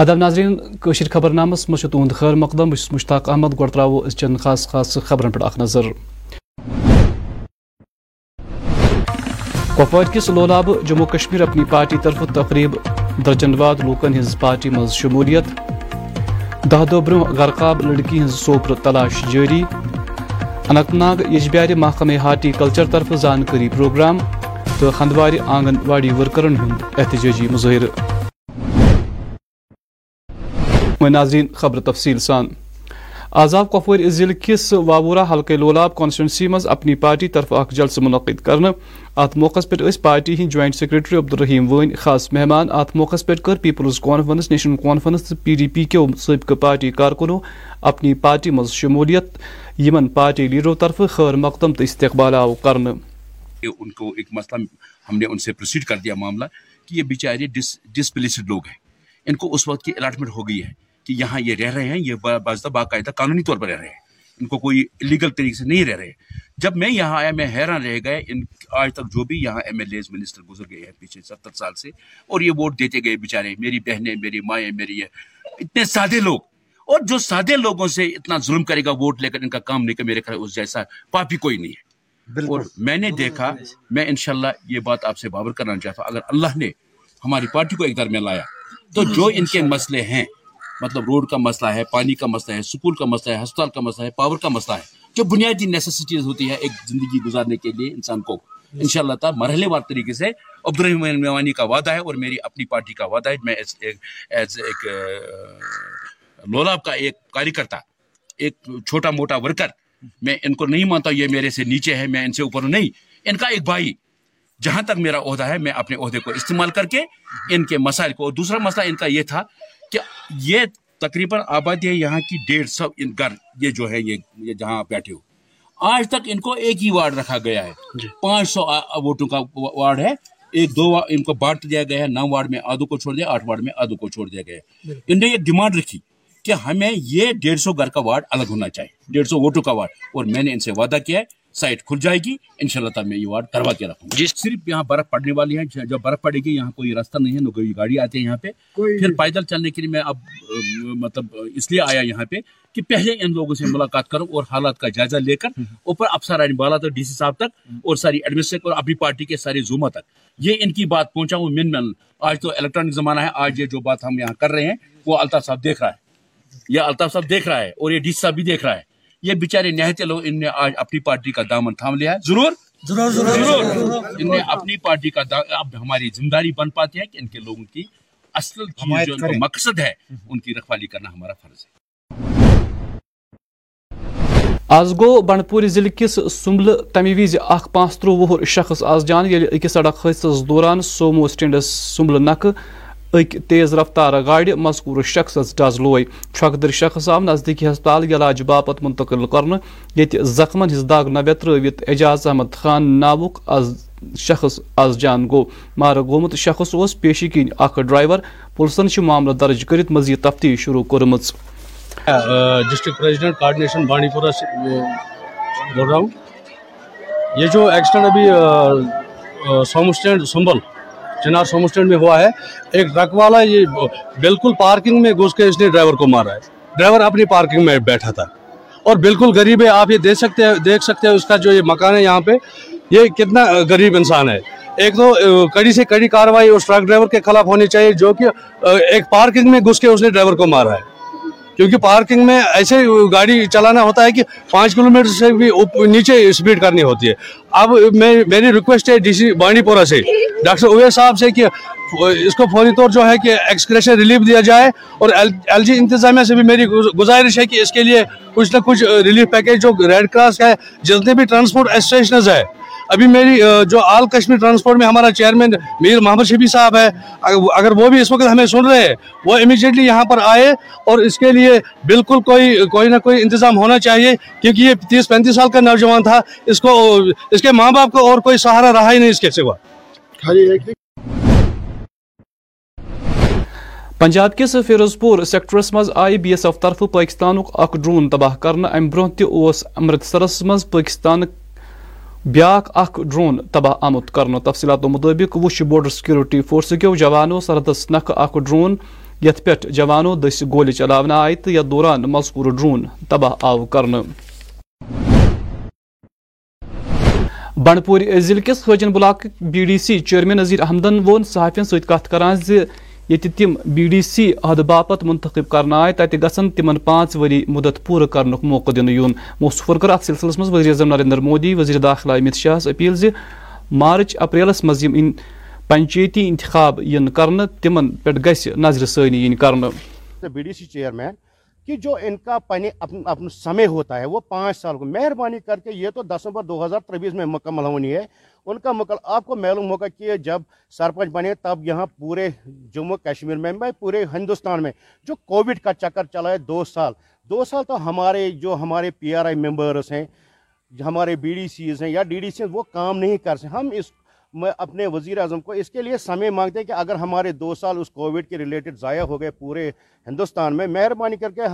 ادب ناظرین کشیر خبر نامس مجھ تہد خیر مقدم بس مشتاق احمد گۄڈٕ ترٛاوو أزچٮ۪ن خاص خاص خبرن پٮ۪ٹھ اکھ نظر کپوار کس لولاب جموں کشمیر اپنی پارٹی طرف تقریب درجن واد لوکن ہز پارٹی مز شمولیت دہ دہ برہ غرقاب لڑکی ہز سوپر تلاش جاری اننت ناگ یجبیار محکمہ ہارٹی کلچر طرف زانکاری پروگرام تو ہندوار آنگن واڑی ورکرن ہند احتجاجی مظاہرہ ناظرین خبر تفصیل سان۔ آزاد کپور ضلع کس وابورہ حلقہ لولاب کانسٹیچنسی مز اپنی پارٹی طرف اخ جلسہ منعقد کرنے ات موقع پہ پارٹی ہند جوائنٹ سیکرٹری عبدالرحیم ون خاص مہمان۔ ات موقع پہ کر People's Conference National Conference P D P کیو سابقہ پارٹی کارکنو اپنی پارٹی مز شمولیت، یمن پارٹی لیڈرو طرف خیر مقدم تو استقبال آو کرنے ان کو ایک مسئلہ ہم نے ان سے پروسیڈ کر دیا معاملہ کہ یہ بیچارے ڈس ڈسپلیسڈ لوگ ہیں۔ ان کو اس وقت کی الاٹمنٹ ہو گئی ہے۔ کہ یہاں یہ رہ رہے ہیں یہ باضابطہ باقاعدہ قانونی طور پر رہ رہے ہیں۔ ان کو کوئی لیگل طریقے سے نہیں رہ رہے۔ جب میں یہاں آیا میں حیران رہ گئے۔ ان آج تک جو بھی یہاں ایم ایل اے منسٹر گزر گئے ہیں پیچھے ستر سال سے اور یہ ووٹ دیتے گئے بیچارے میری بہنیں میری مائیں میری یہ۔ اتنے سادے لوگ۔ اور جو سادے لوگوں سے اتنا ظلم کرے گا ووٹ لے کر ان کا کام نہیں کہ میرے خیال اس جیسا پاپی کوئی نہیں ہے۔ اور میں نے دیکھا میں انشاءاللہ یہ بات آپ سے بابر کرنا چاہتا ہوں۔ اگر اللہ نے ہماری پارٹی کو ایک در میں لایا تو جو ان کے مسئلے ہیں مطلب روڈ کا مسئلہ ہے پانی کا مسئلہ ہے سکول کا مسئلہ ہے ہسپتال کا مسئلہ ہے پاور کا مسئلہ ہے۔ جو بنیادی نیسسٹیز ہوتی ہے ایک زندگی گزارنے کے لیے انسان کو۔ ان شاء اللہ تعالیٰ مرحلے وار طریقے سے عبدالرحیم میوانی کا وعدہ ہے اور میری اپنی پارٹی کا وعدہ ہے۔ میں ایز ایک لولاب کا ایک کاری کرتا ایک چھوٹا موٹا ورکر میں ان کو نہیں مانتا یہ میرے سے نیچے ہے میں ان سے اوپر نہیں ان کا ایک بھائی جہاں تک میرا عہدہ ہے میں اپنے عہدے کو استعمال کر کے ان کے مسائل کو۔ اور دوسرا مسئلہ ان کا یہ تھا کہ یہ تقریباً آبادی ہے یہاں کی ڈیڑھ سو ان گھر یہ جو ہے یہ جہاں بیٹھے ہو۔ آج تک ان کو ایک ہی وارڈ رکھا گیا ہے۔ جی۔ پانچ سو ووٹوں کا وارڈ ہے۔ ایک دو ان کو بانٹ دیا گیا ہے۔ نو وارڈ میں آدھو کو چھوڑ دیا آٹھ وارڈ میں آدھو کو چھوڑ دیا گیا ان نے یہ ڈیمانڈ رکھی کہ ہمیں یہ ڈیڑھ سو گھر کا وارڈ الگ ہونا چاہیے ڈیڑھ سو ووٹوں کا وارڈ۔ اور میں نے ان سے وعدہ کیا ہے سائٹ کھل جائے گی۔ ان شاء اللہ تعالیٰ میں یہ وارڈ کروا کے رکھوں گا۔ جی۔ صرف یہاں برف پڑنے والی ہے جب برف پڑے گی یہاں کوئی راستہ نہیں ہے نہ کوئی گاڑی آتی ہے یہاں پہ۔ پھر پیدل چلنے کے لیے میں اب مطلب اس لیے آیا یہاں پہ کہ پہلے ان لوگوں سے ملاقات کروں اور حالات کا جائزہ لے کر اوپر افسر بالا تک ڈی سی صاحب تک اور ساری ایڈمنسٹریٹ اور اپنی پارٹی کے سارے زوما تک۔ یہ ان کی بات پہنچا ہوں۔ من من آج تو الیکٹرانک زمانہ ہے۔ آج یہ جو بات ہم یہاں کر رہے ہیں وہ الطاف صاحب دیکھ رہا ہے۔ یہ الطاف صاحب دیکھ رہا ہے اور یہ ڈی سی صاحب بھی دیکھ رہا ہے۔ یہ بیچارے نہتے لوگ ان نے آج اپنی پارٹی کا دامن تھام لیا ہے۔ ضرور؟ ضرور ضرور ان نے اپنی پارٹی کا اب ہماری ذمہ داری بن پاتی ہے کہ ان کے لوگوں کی اصل جو مقصد ہے ان کی رکھوالی کرنا ہمارا فرض ہے۔ آز گو بنڈپور ضلع کس سمبل تمہ وز اخ پانچ ترہ وہر شخص آز جان یل اکس سڑک حادثس دوران سومو سٹینڈس سمبل نکھ اک تیز رفتار گاڑی مذکور شخص ڈز لوئی چھکدر شخص آو نزدیکی ہسپتال علاج باپت منتقل کرنے یت زخمن ہز داغ نوے ترت اعجاز احمد خان ناوک از شخص از جان گو۔ مار گومت شخص اس پیشی کن اخ ڈرائیور پلسن معاملہ درج کرت مزید تفتیش شروع کورم ڈسٹرکٹ پریزیڈنٹ کوآڈینیشن بانڈی پورہ سے بول رہا ہوں۔ یہ جو ایکسیڈنٹ ابھی سومو اسٹینڈ سنبل چنار سومو اسٹینڈ میں ہوا ہے۔ ایک ٹرک والا یہ بالکل پارکنگ میں گھس کے اس نے ڈرائیور کو مارا ہے۔ ڈرائیور اپنی پارکنگ میں بیٹھا تھا۔ اور بالکل غریب ہے، آپ یہ دیکھ سکتے ہیں، دیکھ سکتے ہیں اس کا جو یہ مکان ہے یہاں پہ۔ یہ کتنا غریب انسان ہے۔ ایک تو کڑی سے کڑی کاروائی اس ٹرک ڈرائیور کے خلاف ہونی چاہیے، جو کہ ایک پارکنگ میں گھس کے اس نے ڈرائیور کو مارا ہے۔ کیونکہ پارکنگ میں ایسے گاڑی چلانا ہوتا ہے کہ پانچ کلو میٹر سے بھی نیچے اسپیڈ کرنی ہوتی ہے۔ اب میری ریکویسٹ ہے ڈی سی بانڈی پورہ سے۔ ڈاکٹر اویس صاحب سے کہ اس کو فوری طور جو ہے کہ ایکسکریشن ریلیف دیا جائے اور ایل جی انتظامیہ سے بھی میری گزارش ہے کہ اس کے لیے کچھ نہ کچھ ریلیف پیکیج جو ریڈ کراس کا ہے جتنے بھی ٹرانسپورٹ ایسوسیشنز ہے۔ ابھی میری جو آل کشمیر ٹرانسپورٹ میں ہمارا چیئرمین میر محمد شبی صاحب ہے اگر وہ بھی اس وقت ہمیں سن رہے ہیں وہ امیجیٹلی یہاں پر آئے اور اس کے لیے بالکل کوئی کوئی نہ کوئی انتظام ہونا چاہیے کیونکہ یہ تیس پینتیس سال کا نوجوان تھا اس کو اس کے ماں باپ کو اور کوئی سہارا رہا ہی نہیں اس کے سوا۔ پنجاب کس فیروز پور سیکٹرس مز آئی بی ایس ایف طرف پاکستان اخ ڈرون تباہ کرنا ام برہ تس امرتسرس مز پاکستان بیاق اخ ڈرون تباہ آمت کرنا تفصیلات مطابق وش بورڈر سیکورٹی فورس کیو جوانو سرحدس نکھ اخ ڈرون، یت پہ جوانوں دس گول چلاونہ آئی تو یتھ دوران مذکور ڈرون تباہ آو کرنے بنڈپور ضلع کس Hajin block B D C chairman Nazir احمدن وون صحافین ست کت کران یت تم بی ڈی سی عہد باپت منتخب کرنا آئے تتہ گھن تمن پانچ وری مدت پور کرن موقع دن یون موصفر کر ات سلسلس مز وزیر اعظم نریندر مودی وزیر داخلہ امت شاہ اپیل زِ مارچ اپریلس مز یم پنچایتی انتخاب ین کرن تمن پہ گھ نظر ثانی ین کرن بی ڈی سی چیئرمین کہ جو ان کا پنے اپنا سمے ہوتا ہے، وہ پانچ سال کو مہربانی کر کے یہ تو دسمبر دو ہزار ترویس میں مکمل ہونی ہے۔ ان کا مکل آپ کو معلوم ہوگا کہ جب سرپنچ بنے تب یہاں پورے جموں کشمیر میں میں پورے ہندوستان میں جو کووڈ کا چکر چلا ہے دو سال دو سال تو ہمارے جو ہمارے پی آر آئی ممبرس ہیں، ہمارے بی ڈی سیز ہیں یا ڈی ڈی سی وہ کام نہیں کر سکتے۔ ہم اس میں اپنے وزیر اعظم کو اس کے لیے سمے مانگتے ہیں کہ اگر ہمارے دو سال اس کووڈ کے ریلیٹڈ ضائع ہو گئے پورے ہندوستان میں، مہربانی کر کے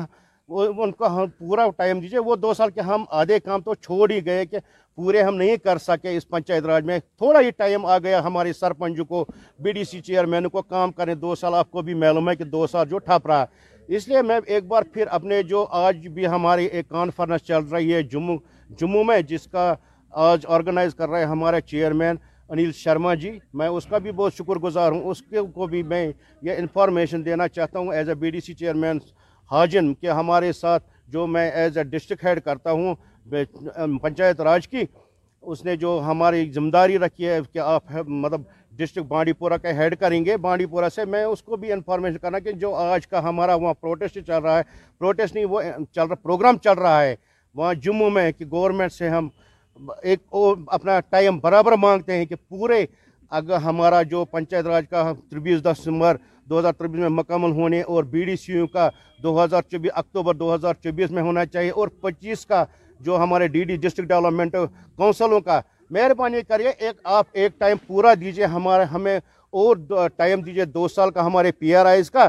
ان کو ہم پورا ٹائم دیجیے وہ دو سال کے ہم آدھے کام تو چھوڑ ہی گئے کہ پورے ہم نہیں کر سکے اس پنچایت راج میں۔ تھوڑا ہی ٹائم آ گیا ہمارے سرپنچ کو بی ڈی سی چیئرمین کو کام کرنے۔ دو سال آپ کو بھی معلوم ہے کہ دو سال جو ٹھپ رہا۔ اس لیے میں ایک بار پھر اپنے جو آج بھی ہماری ایک کانفرنس چل رہی ہے جموں جموں میں، جس کا آج آرگنائز کر رہے ہیں ہمارے چیئرمین انیل شرما جی میں اس کا بھی بہت شکر گزار ہوں۔ اس کے کو بھی میں یہ انفارمیشن دینا چاہتا ہوں as a B D C chairman Hajin کہ ہمارے ساتھ جو میں ایز اے ڈسٹرک ہیڈ کرتا ہوں پنچایت راج کی، اس نے جو ہماری ذمہ داری رکھی ہے کہ آپ مطلب ڈسٹرک بانڈی پورہ کا ہیڈ کریں گے بانڈی پورہ سے میں اس کو بھی انفارمیشن کرنا کہ جو آج کا ہمارا وہاں پروٹیسٹ چل رہا ہے پروٹیسٹ نہیں، وہ چل رہا پروگرام چل رہا ہے۔ وہاں جموں میں کہ گورنمنٹ سے ہم ایک اپنا ٹائم برابر مانگتے ہیں کہ پورے اگر ہمارا جو پنچایت راج کا تربیس دسمبر دو ہزار تربیس میں مکمل ہونے اور بی ڈی سی یو کا دو ہزار چوبیس، اکتوبر دو ہزار چوبیس میں ہونا چاہیے اور پچیس کا جو ہمارے ڈی ڈی ڈسٹرکٹ ڈیولپمنٹ کونسلوں کا، مہربانی کریے ایک آپ ایک ٹائم پورا دیجیے ہمارے، ہمیں اور ٹائم دیجیے دو سال کا ہمارے پی آر آئیز کا۔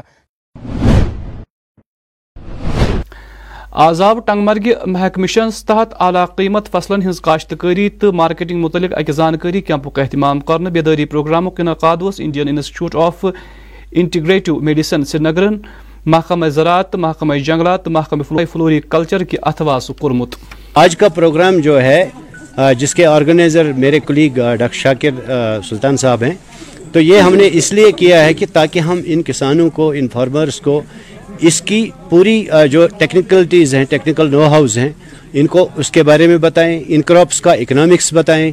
آزاب ٹنگ مرگ محکمہ مشنس تحت اعلیٰ قیمت فصلن ہز کاشتکاری تو مارکیٹنگ متعلق اکہ زانکاری کیمپک اہتمام کرنے بیداری پروگرامک انعقاد Indian Institute of Integrative Medicine سری محکمہ زراعت محکمہ جنگلات محکمہ فلوری کلچر کی اتواس کورمت آج کا پروگرام جو ہے جس کے آرگنائزر میرے کلیگ ڈاکٹر شاکر سلطان صاحب ہیں۔ تو یہ ہم نے اس لیے کیا ہے کہ تاکہ ہم ان کسانوں کو ان فارمرز کو اس کی پوری جو ٹیکنیکلٹیز ہیں ٹیکنیکل نو ہاؤز ہیں، ان کو اس کے بارے میں بتائیں ان کراپس کا اکنامکس بتائیں۔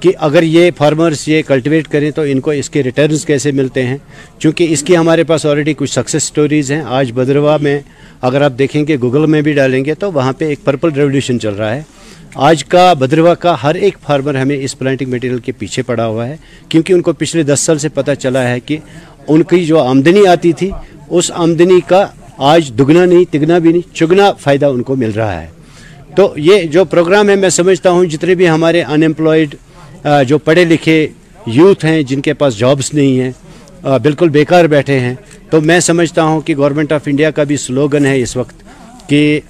کہ اگر یہ فارمرز یہ کلٹیویٹ کریں تو ان کو اس کے ریٹرنز کیسے ملتے ہیں؟ چونکہ اس کی ہمارے پاس آلریڈی کچھ سکسیس سٹوریز ہیں۔ آج بدروا میں اگر آپ دیکھیں گے گوگل میں بھی ڈالیں گے تو وہاں پہ ایک پرپل ریولیوشن چل رہا ہے۔ آج کا بدروا کا ہر ایک فارمر ہمیں اس پلانٹنگ میٹیریل کے پیچھے پڑا ہوا ہے۔ کیونکہ ان کو پچھلے دس سال سے پتہ چلا ہے کہ ان کی جو آمدنی آتی تھی، اس آمدنی کا آج دگنا نہیں، تگنا بھی نہیں، چگنا فائدہ ان کو مل رہا ہے۔ تو یہ جو پروگرام ہے، میں سمجھتا ہوں جتنے بھی ہمارے ان امپلائڈ جو پڑھے لکھے یوتھ ہیں جن کے پاس جابس نہیں ہیں بالکل بیکار بیٹھے ہیں۔ تو میں سمجھتا ہوں کہ گورنمنٹ آف انڈیا کا بھی سلوگن ہے اس وقت کہ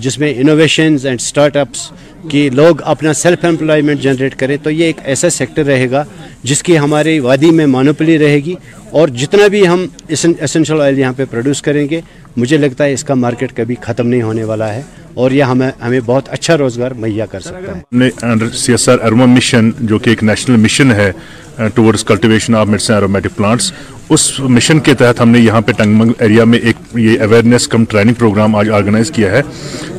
جس میں انوویشنز اینڈ سٹارٹ اپس کہ لوگ اپنا سیلف امپلائمنٹ جنریٹ کریں۔ تو یہ ایک ایسا سیکٹر رہے گا جس کی ہماری وادی میں مانوپلی رہے گی اور جتنا بھی ہم اسنشل آئل یہاں پہ پروڈیوس کریں گے مجھے لگتا ہے اس کا مارکیٹ کبھی ختم نہیں ہونے والا ہے اور یہ ہمیں ہمیں بہت اچھا روزگار مہیا کر سکتا ہے۔ C S R aroma mission, جو کہ ایک نیشنل مشن ہے towards cultivation of medicine aromatic plants us mission کے تحت ہم نے یہاں پہ ٹنگمنگ ایریا میں ایک یہ اویئرنیس کم ٹریننگ پروگرام آج آرگنائز کیا ہے،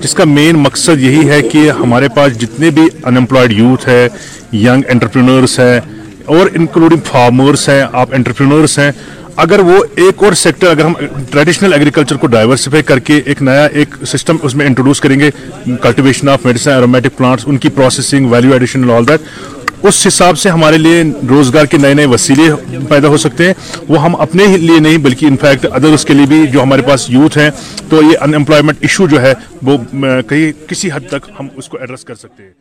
جس کا مین مقصد یہی ہے کہ ہمارے پاس جتنے بھی ان امپلائڈ یوتھ ہے ینگ انٹرپرینرس ہیں، اور انکلوڈنگ فارمرس ہیں، آپ انٹرپرینرس ہیں اگر وہ ایک اور سیکٹر اگر ہم ٹریڈیشنل ایگریکلچر کو ڈائیورسیفائی کر کے ایک نیا ایک سسٹم اس میں انٹروڈیوس کریں گے cultivation of medicine aromatic plants ان کی processing value addition all that اس حساب سے ہمارے لیے روزگار کے نئے نئے وسیلے پیدا ہو سکتے ہیں۔ وہ ہم اپنے لیے نہیں، بلکہ انفیکٹ ادرس کے لیے بھی جو ہمارے پاس یوتھ ہیں، تو یہ ان امپلائمنٹ ایشو جو ہے، وہ کہیں کسی حد تک ہم اس کو ایڈریس کر سکتے ہیں۔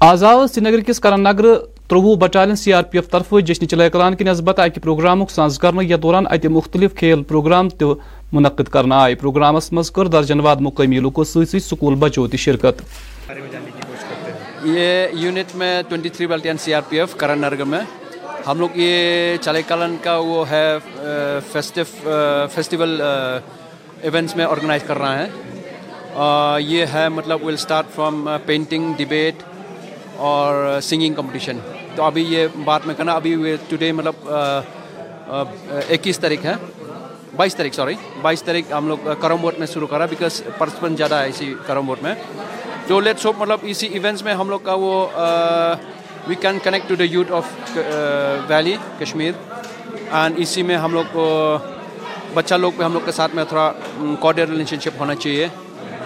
آزاد سری نگر کس Karan Nagar تروہ battalion C R P F طرف جشن چلے کلان کی نسبت اکہ پروگرامک سانز کرنے یا دوران اتہ مختلف کھیل پروگرام تہ منعقد کرنا آئے پروگرامس مز کر درجن واد مقامی لوکو سی سکول بچو تہ شرکت۔ یہ یونٹ میں twenty three battalion C R P F, Karan Nagar میں ہم لوگ یہ چلے کلن کا وہ ہے فیسٹیو فیسٹیول ایونٹس میں آرگنائز کر رہا ہے۔ یہ ہے مطلب will start from painting debate اور سنگنگ کمپٹیشن تو ابھی یہ بات میں کرنا ابھی ٹوڈے مطلب اکیس تاریخ ہے۔ بائیس تاریخ سوری بائیس تاریخ ہم لوگ کرم بورڈ میں شروع کرا بیکاز پارٹیسپینٹ زیادہ ہے اسی کرم بورڈ میں۔ تو لیٹ سوپ مطلب اسی ایونٹس میں ہم لوگ کا وہ we can connect to the youth of valley Kashmir and اسی میں ہم لوگ کو، بچہ لوگ پہ ہم لوگ کے ساتھ میں تھوڑا کارڈیئر ریلیشن شپ ہونا چاہیے۔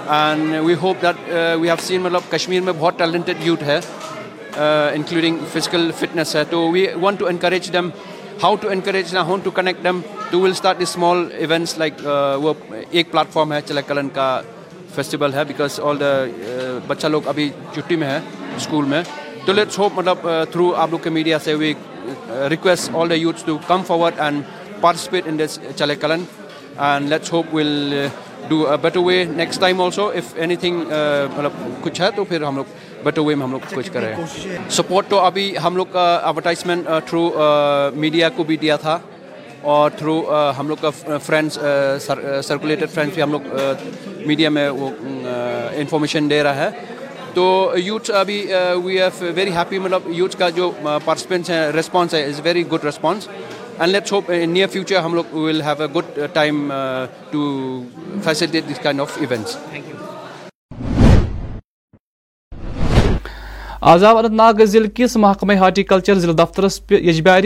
And we hope that we have seen مطلب کشمیر میں بہت ٹیلنٹڈ یوتھ ہے۔ انکلوڈنگ فزیکل فٹنس ہے تو we want to encourage them how to encourage how to connect them to will start small events like وہ ایک پلیٹ فارم ہے چلے کلن کا فیسٹیول ہے بیکاز آل دا بچہ لوگ ابھی چھٹی میں ہے اسکول میں تو لیٹس ہوپ مطلب تھرو آپ لوگ کے میڈیا سے we request all the youths to come forward and participate in this Chillai Kalan and let's hope will do better way next time also if any thing مطلب کچھ ہے تو پھر ہم لوگ بیٹر وے میں ہم لوگ کچھ کریں سپورٹ تو ابھی ہم لوگ کا ایڈورٹائزمنٹ تھرو میڈیا کو بھی دیا تھا اور تھرو ہم لوگ کا فرینڈس سرکولیٹڈ فرینڈس بھی ہم لوگ میڈیا میں وہ انفارمیشن دے رہا ہے۔ تو یوتھ ابھی وی آر ویری ہیپی مطلب یوتھ کا جو پارٹیسپینٹس ہیں ریسپانس ہے is very good response and let's hope in near future ہم لوگ will have a good time to facilitate this kind of events Azad Anantnag ضلع کس محکمہ ہارٹیکلچر ضلع دفترس یجبار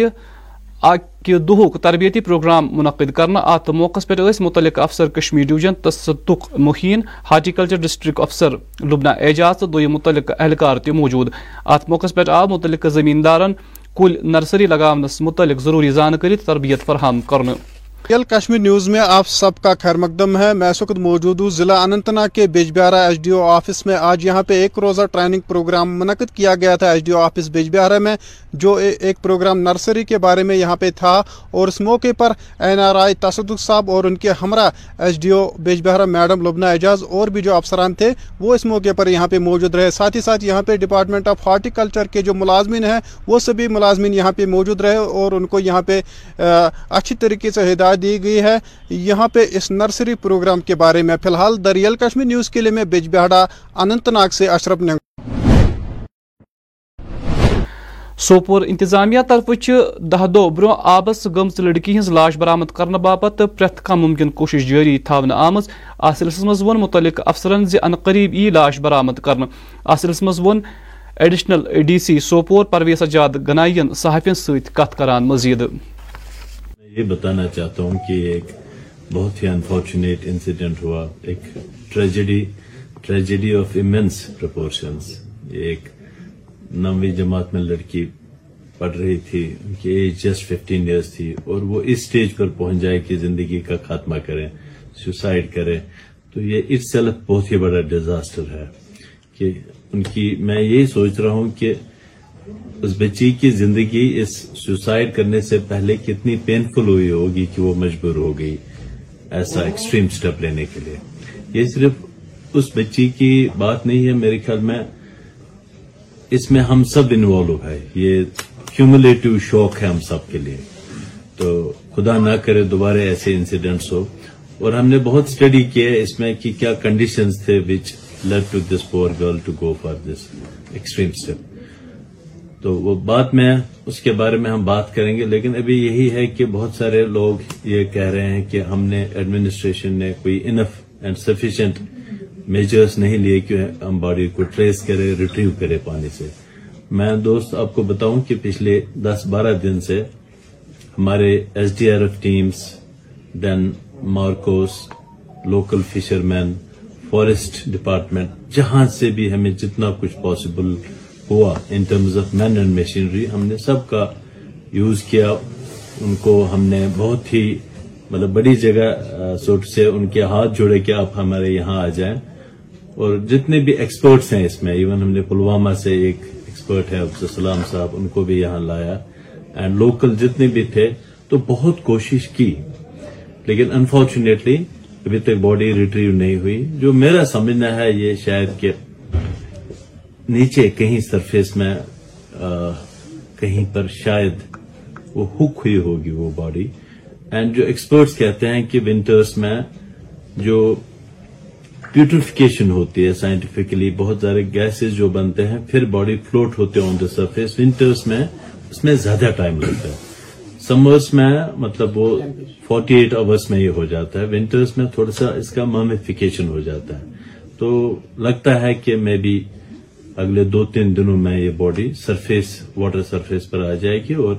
اکہ دہک تربیتی پروگرام منعقد کرنا ات موقع پہ متعلق افسر کشمیر ڈویژن تو ستک مہین ہارٹیکلچر افسر لبنا اعجاز تو دم متعلق اہلکار تہ موجود۔ ات موقع پہ آو متعلق زمیندارن، کل نرسری لگاونس متعلق ضروری زانکاری تربیت فراہم کرنے کشمیر نیوز میں آپ سب کا خیر مقدم ہے۔ میں اس وقت موجود ہوں ضلع اننت ناگ کے Bijbehara S D O office میں۔ آج یہاں پہ ایک روزہ ٹریننگ پروگرام منعقد کیا گیا تھا S D O office Bijbehara میں، جو ایک پروگرام نرسری کے بارے میں یہاں پہ تھا۔ اور اس موقع پر این آر آئی تصدق صاحب اور ان کے ہمراہ S D O Bijbehara madam Lubna Ejaz اور بھی جو افسران تھے، وہ اس موقع پر یہاں پہ موجود رہے۔ ساتھ ہی ساتھ یہاں پہ ڈپارٹمنٹ آف ہارٹیکلچر کے جو ملازمین ہیں، وہ سبھی ملازمین یہاں پہ موجود رہے اور ان کو یہاں پہ اچھی طریقے سے ہدایت دی گئی ہے۔ یہاں پہ اس نرسری پروگرام کے بارے میں فی الحال دریال کشمیر نیوز کے لیے میں بج بہاڑا اننت ناگ سے اشرف نے سوپور انتظامیہ طرف دہ دہ برو آبس گمت لڑکی ہز لاش برامد کرنے باپت پریت کم ممکن کوشش جاری تھونے آمز ات سلسلس مز ون متعلق افسرن زی ان قریب ای لاش برامد کرنے ات سلسلس مز one additional D C Sopore Parvez Sajad گنائین صحافین ست کت کران مزید۔ یہ بتانا چاہتا ہوں کہ ایک بہت ہی انفارچونیٹ انسیڈنٹ ہوا۔ ایک tragedy tragedy of immense proportions ایک نویں جماعت میں لڑکی پڑھ رہی تھی۔ ان کی ایج جسٹ ففٹین ایئرس تھی اور وہ اس سٹیج پر پہنچ جائے کہ زندگی کا خاتمہ کرے سوسائڈ کرے تو یہ اس سیلف بہت ہی بڑا ڈیزاسٹر ہے کہ ان کی میں یہی سوچ رہا ہوں کہ اس بچی کی زندگی اس سوسائڈ کرنے سے پہلے کتنی پینفل ہوئی ہوگی کہ وہ مجبور ہو گئی ایسا ایکسٹریم سٹیپ لینے کے لیے۔ یہ صرف اس بچی کی بات نہیں ہے، میرے خیال میں اس میں ہم سب انوالو ہے یہ کیومولیٹو شوق ہے ہم سب کے لیے۔ تو خدا نہ کرے دوبارہ ایسے انسیڈنٹس ہو۔ اور ہم نے بہت اسٹڈی کیا اس میں کہ کیا کنڈیشنز تھے وچ lead to this poor girl to go for this extreme step تو وہ بات میں اس کے بارے میں ہم بات کریں گے، لیکن ابھی یہی ہے کہ بہت سارے لوگ یہ کہہ رہے ہیں کہ ہم نے ایڈمنسٹریشن نے کوئی انف اینڈ سفیشینٹ میجرز نہیں لیے، کہ ہم باڈی کو ٹریس کرے ریٹریو کرے پانی سے۔ میں دوست آپ کو بتاؤں کہ پچھلے دس بارہ دن سے ہمارے S D R F teams then Marcos local fisherman forest department جہاں سے بھی ہمیں جتنا کچھ پاسبل ہوا in terms of man and machinery ہم نے سب کا یوز کیا. ان کو ہم نے بہت ہی مطلب بڑی جگہ سوٹ سے ان کے ہاتھ جوڑے کہ آپ ہمارے یہاں آ جائیں. اور جتنے بھی ایکسپرٹس ہیں اس میں ایون ہم نے پلوامہ سے ایک ایکسپرٹ ہے، عبدالسلام صاحب، ان کو بھی یہاں لایا. اینڈ لوکل جتنے بھی تھے، تو بہت کوشش کی. لیکن انفارچونیٹلی ابھی تک باڈی ریٹریو نہیں ہوئی. جو میرا سمجھنا ہے، یہ شاید کہ نیچے کہیں سرفیس میں کہیں پر شاید وہ ہک ہوئی ہوگی وہ باڈی۔ اینڈ جو ایکسپرٹس کہتے ہیں کہ ونٹرس میں جو پیوٹریفکیشن ہوتی ہے سائنٹیفکلی بہت سارے گیسز جو بنتے ہیں، پھر باڈی فلوٹ ہوتے ہیں آن دا سرفیس ونٹرس میں اس میں زیادہ ٹائم لگتا ہے۔ سمرس میں مطلب وہ فورٹی ایٹ آورس میں یہ ہو جاتا ہے۔ ونٹرس میں تھوڑا سا اس کا ممیفکیشن ہو جاتا ہے۔ تو لگتا ہے کہ مے بی اگلے دو تین دنوں میں یہ باڈی سرفیس واٹر سرفیس پر آ جائے گی اور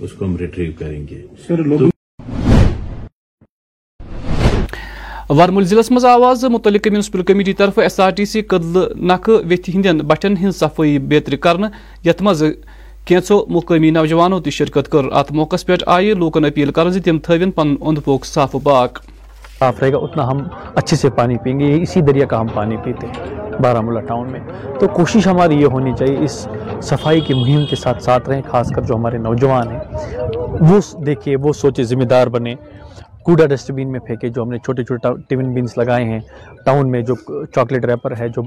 اس کو ہم ریٹریو کریں گے۔ ورمل ضلع مز آواز متعلق میونسپل کمیٹی طرف ایس آر ٹی سی کدل نکھہ ویتھ ہند بٹن ہن صفائی بہتر کرنے یت مز کینچو مقامی نوجوانوں تی شرکت کر۔ ات موقع پہ آئی لوکن اپیل کر تم تھوین پن اند پوک صاف پاک۔ صاف رہے گا اتنا ہم اچھے سے پانی پیئیں گے اسی دریا کا ہم پانی پیتے ہیں۔ بارہ مولہ ٹاؤن میں۔ تو کوشش ہماری یہ ہونی چاہیے، اس صفائی کی مہم کے ساتھ ساتھ رہیں، خاص کر جو ہمارے نوجوان ہیں۔ وہ دیکھیے، وہ سوچے ذمہ دار بنے کوڑا ڈسٹ بین میں پھینکے جو ہم نے چھوٹے چھوٹے ٹفن بینس لگائے ہیں۔ ٹاؤن میں جو چاکلیٹ ریپر ہے، جو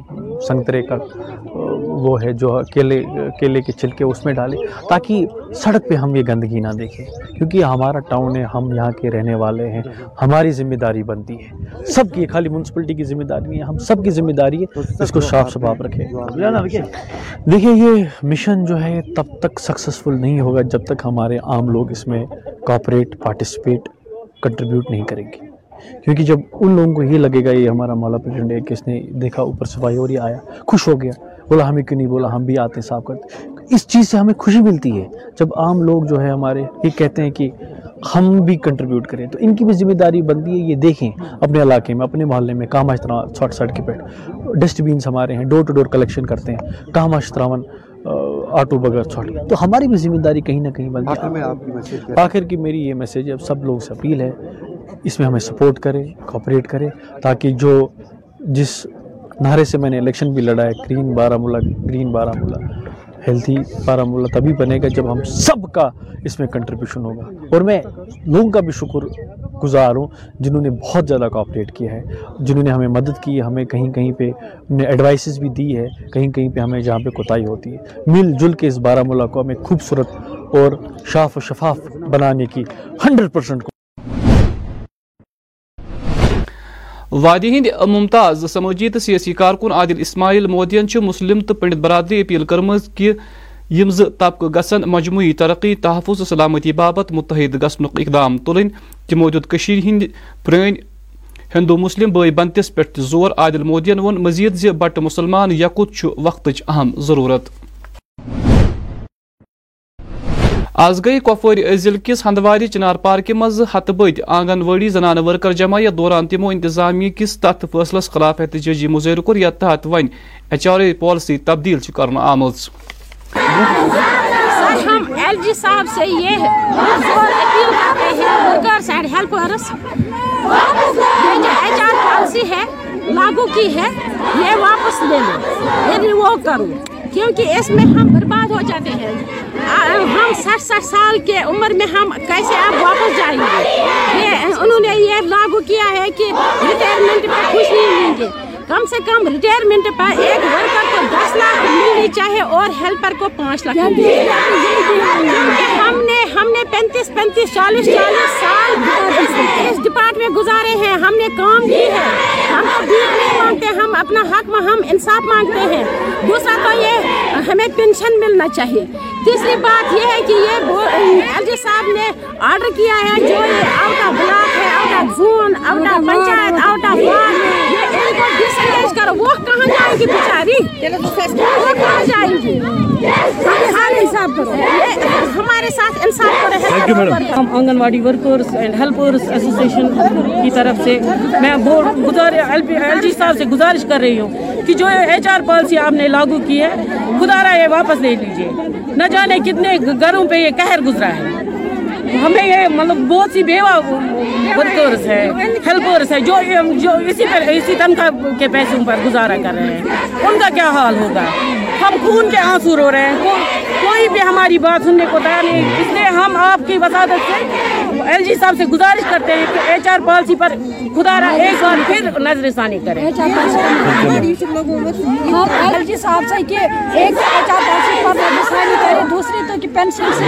سنگترے کا، وہ ہے جو کیلے کیلے کے چھلکے اس میں ڈالے تاکہ سڑک پہ ہم یہ گندگی نہ دیکھیں۔ کیونکہ ہمارا ٹاؤن ہے، ہم یہاں کے رہنے والے ہیں، ہماری ذمہ داری بنتی ہے۔ سب کی، خالی میونسپلٹی کی ذمہ داری نہیں ہے، ہم سب کی ذمہ داری ہے۔ اس کو صاف شفاف رکھیں۔ دیکھیے، یہ مشن جو ہے، تب تک سکسیزفل نہیں ہوگا جب تک ہمارے عام لوگ اس میں کوپریٹ پارٹیسپیٹ کنٹریبیوٹ نہیں کریں گے کیونکہ جب ان لوگوں کو یہ لگے گا یہ ہمارا مولا پریزیڈنٹ ہے کہ اس نے دیکھا اوپر صفائی اور یہ آیا، خوش ہو گیا۔ بولا، ہمیں کیوں نہیں بولا؟ ہم بھی آتے ہیں صاف کرتے اس چیز سے ہمیں خوشی ملتی ہے۔ جب عام لوگ جو ہے ہمارے، یہ کہتے ہیں کہ ہم بھی کنٹریبیوٹ کریں۔ تو ان کی بھی ذمہ داری بنتی ہے، یہ دیکھیں اپنے علاقے میں، اپنے محلے میں کہاں اشترا چھوٹ سڑک کے پیٹ۔ ڈسٹ بینس ہمارے ہیں ڈور ٹو ڈور کلیکشن کرتے ہیں۔ کہاں اشتراون آٹو بغیر چھوڑ تو ہماری بھی ذمہ داری کہیں نہ کہیں بنتی آخر کی میری یہ میسیج ہے اب سب لوگ سے اپیل ہے اس میں ہمیں سپورٹ کرے کوپریٹ کرے تاکہ جو جس نعرے سے میں نے الیکشن بھی لڑا ہے گرین بارہ ملا گرین بارہ ملا ہیلتھی بارہ ملا تبھی بنے گا جب ہم سب کا اس میں کنٹریبیوشن ہوگا۔ اور میں لوگوں کا بھی شکر گزار ہوں، جنہوں نے بہت زیادہ کوآپریٹ کیا ہے، جنہوں نے ہمیں مدد کی ہے ہمیں کہیں کہیں پہ ایڈوائسز بھی دی ہے، کہیں کہیں پہ ہمیں جہاں پہ کوتاہی ہوتی ہے۔ مل جل کے اس بارہ ملا کو ہمیں خوبصورت اور شاف و شفاف بنانے کی ہنڈریڈ پرسنٹ وادی ہند ممتاز سماجی تو سیاسی کارکن عادل اسماعیل مودین مسلم تو پنڈت برادری اپیل کرم کہ یم ز طبقہ گسن مجموعی ترقی تحفظ سلامتی بابت متحد گسن اقدام تلن تمو دیت ہند پرین ہندو مسلم بے بنتس پہ زور عادل مودین ون مزید زِ بٹ مسلمان یکت وقت اہم ضرورت. آز گئی کپوور ضلع کس ہندواری چنار پارکہ مز ہتہ بد آنگن واڑی زنانہ ورکر جمع یتھ دوران تمو انتظامیہ کس تتھ فیصلس خلاف احتجاجی مظاہرہ کور یتھ تحت ون ایچ آر اے پالسی تبدیل کرنا آمز سر ہم ایل جی صاحب سے یہ اپیل کرتے ہیں ورکر سائڈ ہیلپرس یہ جو ایچ آر پالیسی ہے، لاگو کی ہے، یہ واپس لے لیں یہ ریوو کرو۔ کیونکہ اس میں ہم برباد ہو جاتے ہیں۔ ہم سٹھ سٹھ سال کے عمر میں ہم کیسے اب واپس جائیں گے؟ یہ انہوں نے یہ لاگو کیا ہے کہ ریٹائرمنٹ پہ کچھ نہیں لیں گے۔ کم سے کم ریٹائرمنٹ پر ایک ورکر کو دس لاکھ ملنی چاہے اور ہیلپر کو پانچ لاکھ ہم نے ہم نے پینتیس پینتیس چالیس چالیس سال اس ڈپارٹ میں گزارے ہیں۔ ہم نے کام کی ہے۔ ہم نہیں مانگتے۔ ہم اپنا حق ہم انصاف مانگتے ہیں۔ دوسرا تو یہ ہمیں پینشن ملنا چاہیے۔ تیسری بات یہ ہے کہ یہ ایل جی صاحب نے آرڈر کیا ہے جو یہ آؤٹ آف بلاک ہے out of zone out of panchayat out of ward کرو وہ کہاں جائے گی بیچاری وہ کہاں جائے گی ہمارے ساتھ انصاف کرو ہم آنگن واڑی ورکرس اینڈ ہیلپرس ایسوسیشن کی طرف سے میں ایل جی صاحب سے گزارش کر رہی ہوں کہ جو ایچ آر پالیسی آپ نے لاگو کی ہے خدا رہا یہ واپس لے لیجیے نہ جانے کتنے گھروں پہ یہ قہر گزرا ہے۔ ہمیں یہ مطلب بہت سی بیوہ ورکرس ہے ہیلپرس ہے جو جو اسی پر اسی تنخواہ کے پیسوں پر گزارا کر رہے ہیں۔ ان کا کیا حال ہوگا؟ ہم خون کے آنسو رو رہے ہیں۔ کوئی بھی ہماری بات سننے کو تیار نہیں اس لیے ہم آپ کی وسادت سے ایل جی صاحب سے گزارش کرتے ہیں کہ ایچ آر پالیسی پر خدا رہا ایک بار پھر نظر ثانی کریں۔ ایل جی صاحب سے کہ ایک ایچ آر پالیسی پر نظر ثانی کریں دوسری تو پینشن سے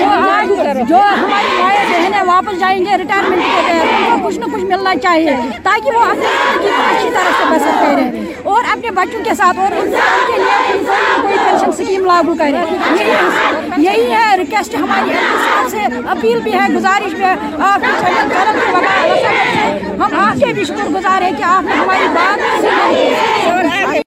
وہ آج جو ہماری مائیں ہے واپس جائیں گے ریٹائرمنٹ کے تحت ان کو کچھ نہ کچھ ملنا چاہیے تاکہ وہ اپنی زندگی کو اچھی طرح سے بسر کریں اور اپنے بچوں کے ساتھ اور ان کے لیے کوئی پینشن سکیم لاگو کریں یہی ہے ریکویسٹ ہماری سے اپیل بھی ہے گزارش بھی ہے آپ کے ہم آپ کے بھی شکر گزار ہیں کہ آپ نے ہماری بات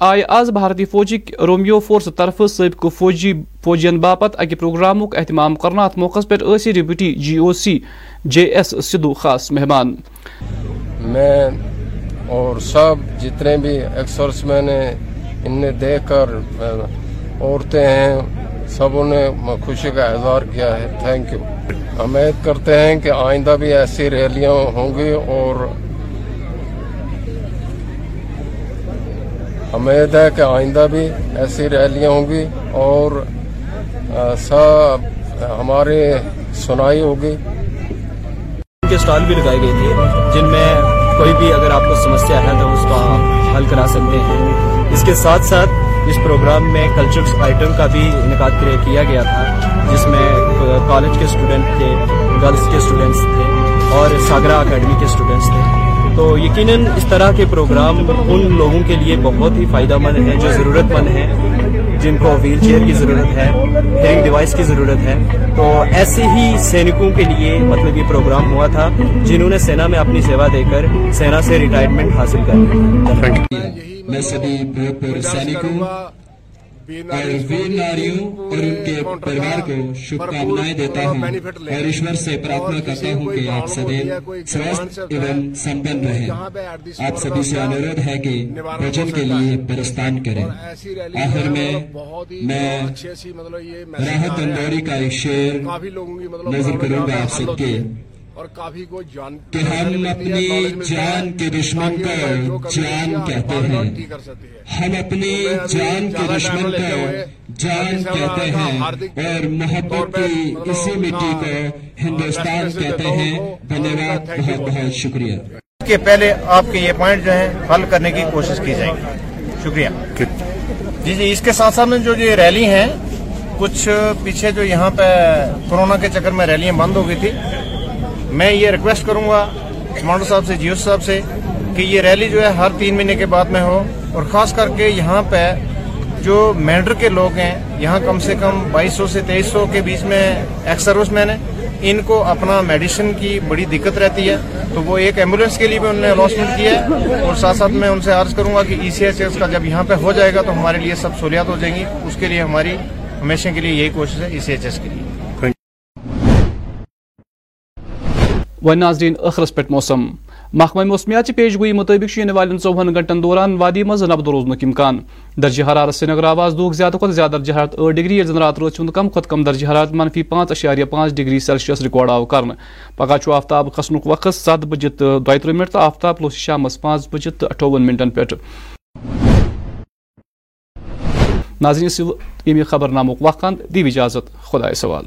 آئے آز بھارتی فوجی رومیو فورس طرف سابقہ فوجی فوجین باپت اکہ پروگرامک اہتمام کرنا ات موقع پہ deputy G O C J S Sidhu خاص مہمان۔ میں اور سب جتنے بھی ایکسرس میں نے ان نے دیکھ کر، عورتیں ہیں، سبوں نے خوشی کا اظہار کیا ہے۔ تھینک یو امید کرتے ہیں کہ آئندہ بھی ایسی ریلیاں ہوں گی اور امید ہے کہ آئندہ بھی ایسی ریلیاں ہوں گی اور سب ہمارے سنائی ہوگی۔ کے اسٹال بھی لگائے گئے تھے جن میں کوئی بھی اگر آپ کو سمسیا ہے تو اس کا حل کرا سکتے ہیں۔ اس کے ساتھ ساتھ اس پروگرام میں کلچر آئٹم کا بھی انعقاد کیا گیا تھا، جس میں کالج کے اسٹوڈنٹ تھے گرلس کے اسٹوڈنٹس تھے اور ساگرا اکیڈمی کے اسٹوڈنٹس تھے۔ تو یقیناً اس طرح کے پروگرام ان لوگوں کے لیے بہت ہی فائدہ مند ہیں، جو ضرورت مند ہیں، جن کو ویل چیئر کی ضرورت ہے ہیئرنگ ڈیوائس کی ضرورت ہے۔ تو ایسے ہی سینکوں کے لیے مطلب یہ پروگرام ہوا تھا، جنہوں نے سینا میں اپنی سیوا دے کر سینا سے ریٹائرمنٹ حاصل کر میں سبھی سینکوں اور ویر ناریوں اور ان کے پریوار کو شبھ کامنائیں دیتا ہوں۔ اور ایشور سے پرارتھنا کرتا ہوں کہ آپ سدیو سوستھ ایوم سمپن رہیں۔ آپ سبھی سے انورودھ ہے کہ بھجن کے لیے پرستان کریں۔ آخر میں میں راحت اندوری کا ایک شعر نظر کروں گا آپ سب کے۔ اور کافی کو جان کہ ہم اپنی جان کے دشمن کو جان کہتے ہیں۔ ہم اپنی جان کے دشمن کو جان کہتے ہیں اور محبت کی اسی مٹی کو ہندوستان کہتے ہیں۔ دھنیہ واد بہت بہت شکریہ۔ کہ پہلے آپ کے یہ پوائنٹ جو ہیں حل کرنے کی کوشش کی جائے گی۔ شکریہ۔ جی جی اس کے ساتھ ساتھ میں جو یہ ریلی ہیں کچھ پیچھے جو یہاں پہ کورونا کے چکر میں ریلیاں بند ہو گئی تھی۔ میں یہ ریکویسٹ کروں گا کمانڈر صاحب سے جیو صاحب سے کہ یہ ریلی جو ہے ہر تین مہینے کے بعد میں ہو اور خاص کر کے یہاں پہ جو مینڈر کے لوگ ہیں، یہاں کم سے کم بائیس سو سے تیئیس سو کے بیچ میں ایکس سروس مین ہیں ان کو اپنا میڈیسن کی بڑی دقت رہتی ہے۔ تو وہ ایک ایمبولینس کے لیے بھی انہوں نے الاسمنٹ کیا ہے اور ساتھ ساتھ میں ان سے عرض کروں گا کہ ای سی ایچ ایس کا جب یہاں پہ ہو جائے گا تو ہمارے لیے سب سہولیات ہو جائیں گی۔ اس کے لیے ہماری ہمیشہ کے لیے یہی کوشش ہے ای سی ایچ ایس کے لیے۔ و ناظرین ٲخرس پٮ۪ٹھ موسم۔ محکمہ موسمیات چہِ پیش گوئی مطابق ین والن ژوہن گنٹن دوران وادی مز نبد روزنک امکان۔ درجہ حرارت سری نگر آواز دہ زیادہ کھت زیادہ درجہ حرارت ٲٹھ ڈگری ییٚلہِ زن رات روز ہُنٛد کم، کھۄتہٕ کم درجہ حرارت منفی پانٛژھ اشاریہ پانٛژھ ڈگری سیلسیس رِکاڈ آو کرنہٕ۔ پگہہ چھُ آفتاب کھسنُک وقت سَتھ بجے تہٕ دۄیہِ تٕرٛہ مِنٹ تہٕ آفتاب لوٚس شامس پانٛژھ بجے تہٕ اٹھووُن مِنٹن پٮ۪ٹھ۔ ناظرین ییٚمہِ خبر نامُک وقت دی اجازت۔ خۄدایس سوال۔